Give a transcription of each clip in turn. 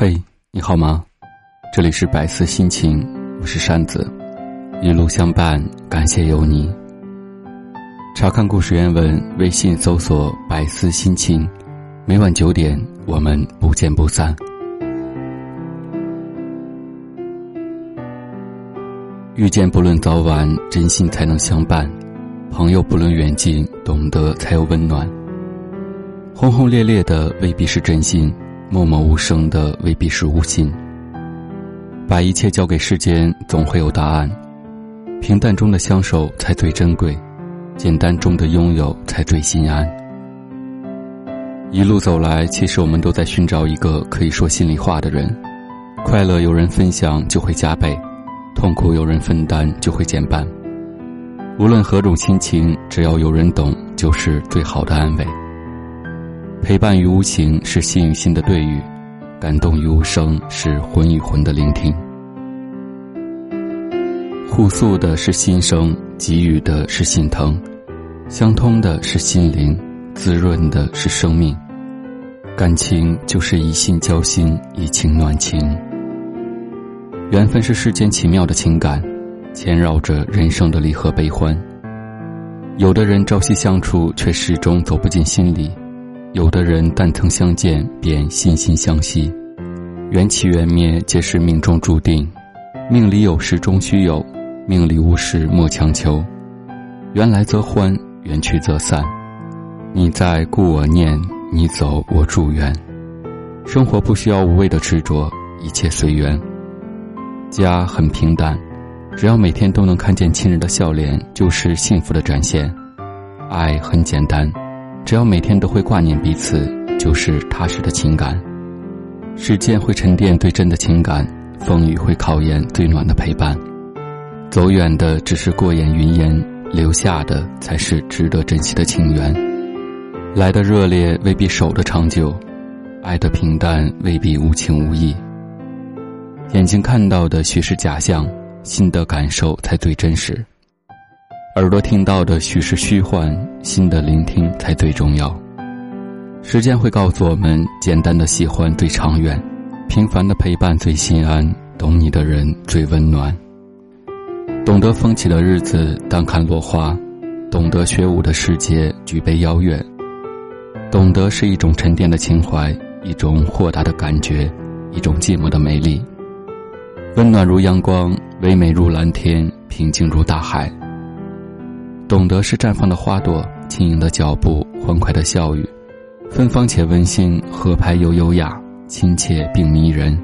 嘿，你好吗？这里是百思心情，我是扇子，一路相伴，感谢有你。查看故事原文，微信搜索“百思心情”，每晚九点，我们不见不散。遇见不论早晚，真心才能相伴；朋友不论远近，懂得才有温暖。轰轰烈烈的未必是真心。默默无声的未必是无心。把一切交给时间，总会有答案。平淡中的相守才最珍贵，简单中的拥有才最心安。一路走来，其实我们都在寻找一个可以说心里话的人。快乐有人分享就会加倍，痛苦有人分担就会减半。无论何种心情，只要有人懂，就是最好的安慰。陪伴于无情是心与心的对语，感动于无声是魂与魂的聆听。互诉的是心声，给予的是心疼，相通的是心灵，滋润的是生命。感情就是以心交心，以情暖情。缘分是世间奇妙的情感，牵绕着人生的离合悲欢。有的人朝夕相处，却始终走不进心里。有的人但曾相见便心心相惜，缘起缘灭皆是命中注定，命里有时终须有，命里无时莫强求。缘来则欢，缘去则散。你在故我念，你走我祝愿。生活不需要无谓的执着，一切随缘。家很平淡，只要每天都能看见亲人的笑脸，就是幸福的展现。爱很简单。只要每天都会挂念彼此，就是踏实的情感。时间会沉淀最真的情感，风雨会考验最暖的陪伴。走远的只是过眼云烟，留下的才是值得珍惜的情缘。来的热烈未必守得长久，爱的平淡未必无情无义。眼睛看到的许是假象，心的感受才最真实。耳朵听到的许是虚幻，心的聆听才最重要。时间会告诉我们，简单的喜欢最长远，平凡的陪伴最心安，懂你的人最温暖。懂得风起的日子，淡看落花；懂得雪舞的世界，举杯邀月。懂得是一种沉淀的情怀，一种豁达的感觉，一种寂寞的美丽。温暖如阳光，唯美如蓝天，平静如大海。懂得是绽放的花朵，轻盈的脚步，欢快的笑语，芬芳且温馨，合拍又优雅，亲切并迷人。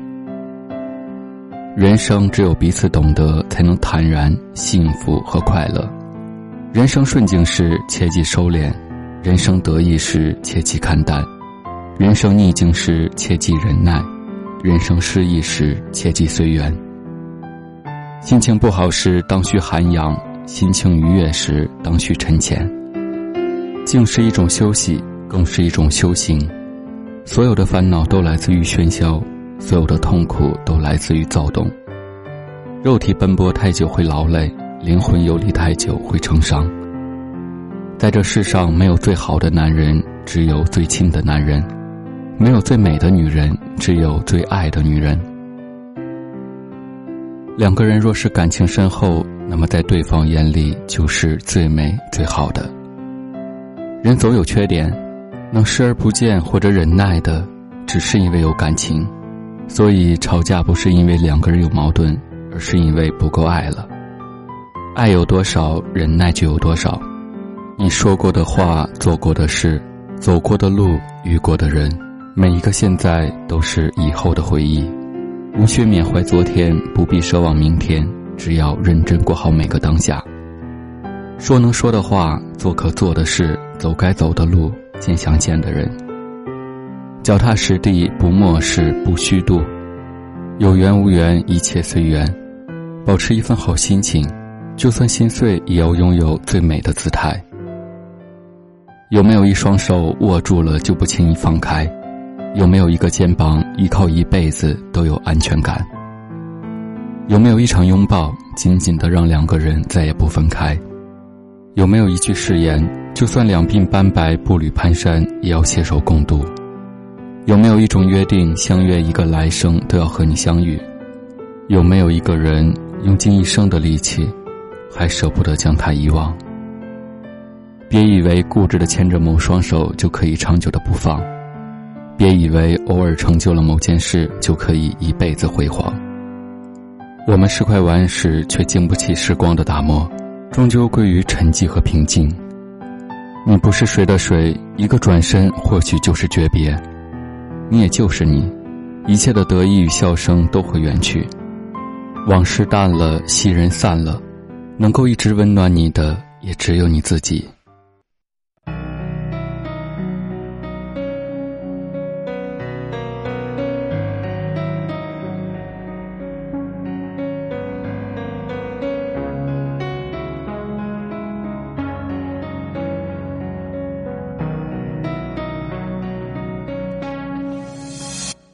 人生只有彼此懂得，才能坦然、幸福和快乐。人生顺境时，切忌收敛；人生得意时，切忌看淡；人生逆境时，切忌忍耐；人生失意时，切忌随缘。心情不好时，当需涵养。心情愉悦时，当需沉潜。静是一种休息，更是一种修行。所有的烦恼都来自于喧嚣，所有的痛苦都来自于躁动。肉体奔波太久会劳累，灵魂游离太久会成伤。在这世上，没有最好的男人，只有最亲的男人；没有最美的女人，只有最爱的女人。两个人若是感情深厚，那么在对方眼里就是最美最好的。人总有缺点，能视而不见或者忍耐的，只是因为有感情。所以吵架不是因为两个人有矛盾，而是因为不够爱了。爱有多少，忍耐就有多少。你说过的话，做过的事，走过的路，遇过的人，每一个现在都是以后的回忆。无需缅怀昨天，不必奢望明天，只要认真过好每个当下。说能说的话，做可做的事，走该走的路，见想见的人。脚踏实地，不漠视，不虚度。有缘无缘，一切随缘。保持一份好心情，就算心碎，也要拥有最美的姿态。有没有一双手握住了就不轻易放开？有没有一个肩膀依靠一辈子都有安全感？有没有一场拥抱紧紧的让两个人再也不分开？有没有一句誓言，就算两鬓斑白步履蹒跚，也要携手共度？有没有一种约定，相约一个来生都要和你相遇？有没有一个人用尽一生的力气，还舍不得将他遗忘？别以为固执的牵着某双手就可以长久的不放，别以为偶尔成就了某件事就可以一辈子辉煌。我们是快顽时，却经不起时光的打磨，终究归于沉寂和平静。你不是谁的谁，一个转身或许就是诀别。你也就是你，一切的得意与笑声都会远去，往事淡了，昔人散了，能够一直温暖你的，也只有你自己。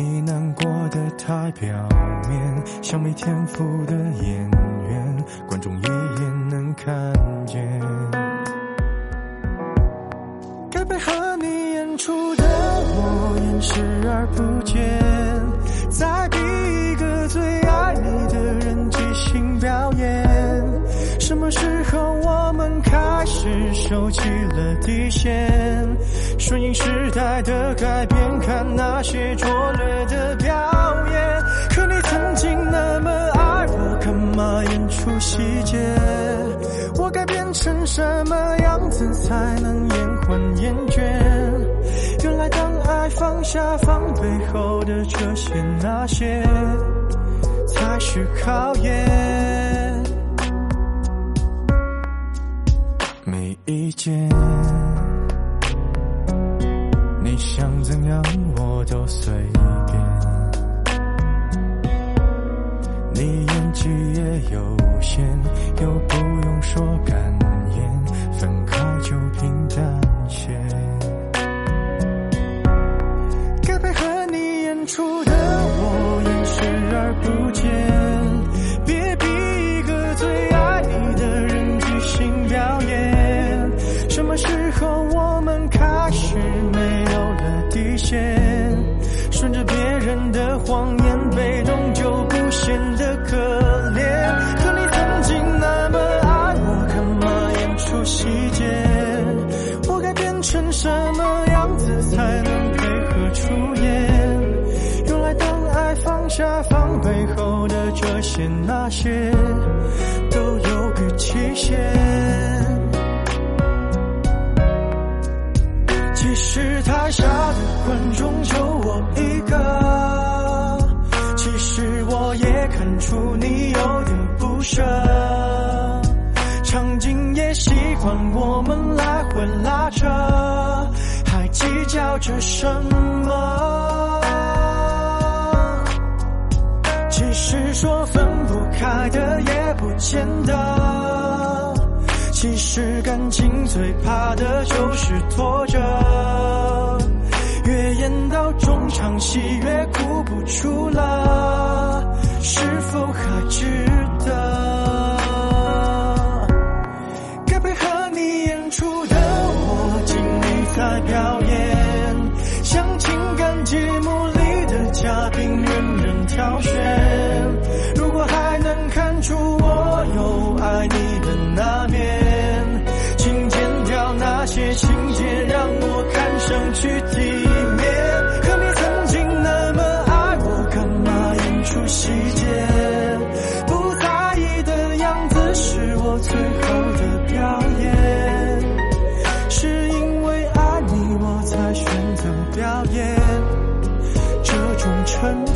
你难过的太表面，像没天赋的演员，观众一眼能看见。该配合你演出的我，演视而不开始收起了底线？顺应时代的改变，看那些拙劣的表演。可你曾经那么爱我，干嘛演出细节？我该变成什么样子才能延缓厌倦？原来当爱放下防备后的这些那些，才是考验。意见。你想怎样我都随意，出细节？我该变成什么样子才能配合出演？原来当爱放下防备后的这些那些，都有个期限。其实台下的观众就我一个，其实我也看出你有点不舍，场景也习惯我们来回拉扯，还计较着什么？其实说分不开的也不见得。其实感情最怕的就是拖着，越演到中场戏越哭不出了，是否还值去体面，可你曾经那么爱我，干嘛演出细节？不在意的样子是我最后的表演，是因为爱你我才选择表演这种成。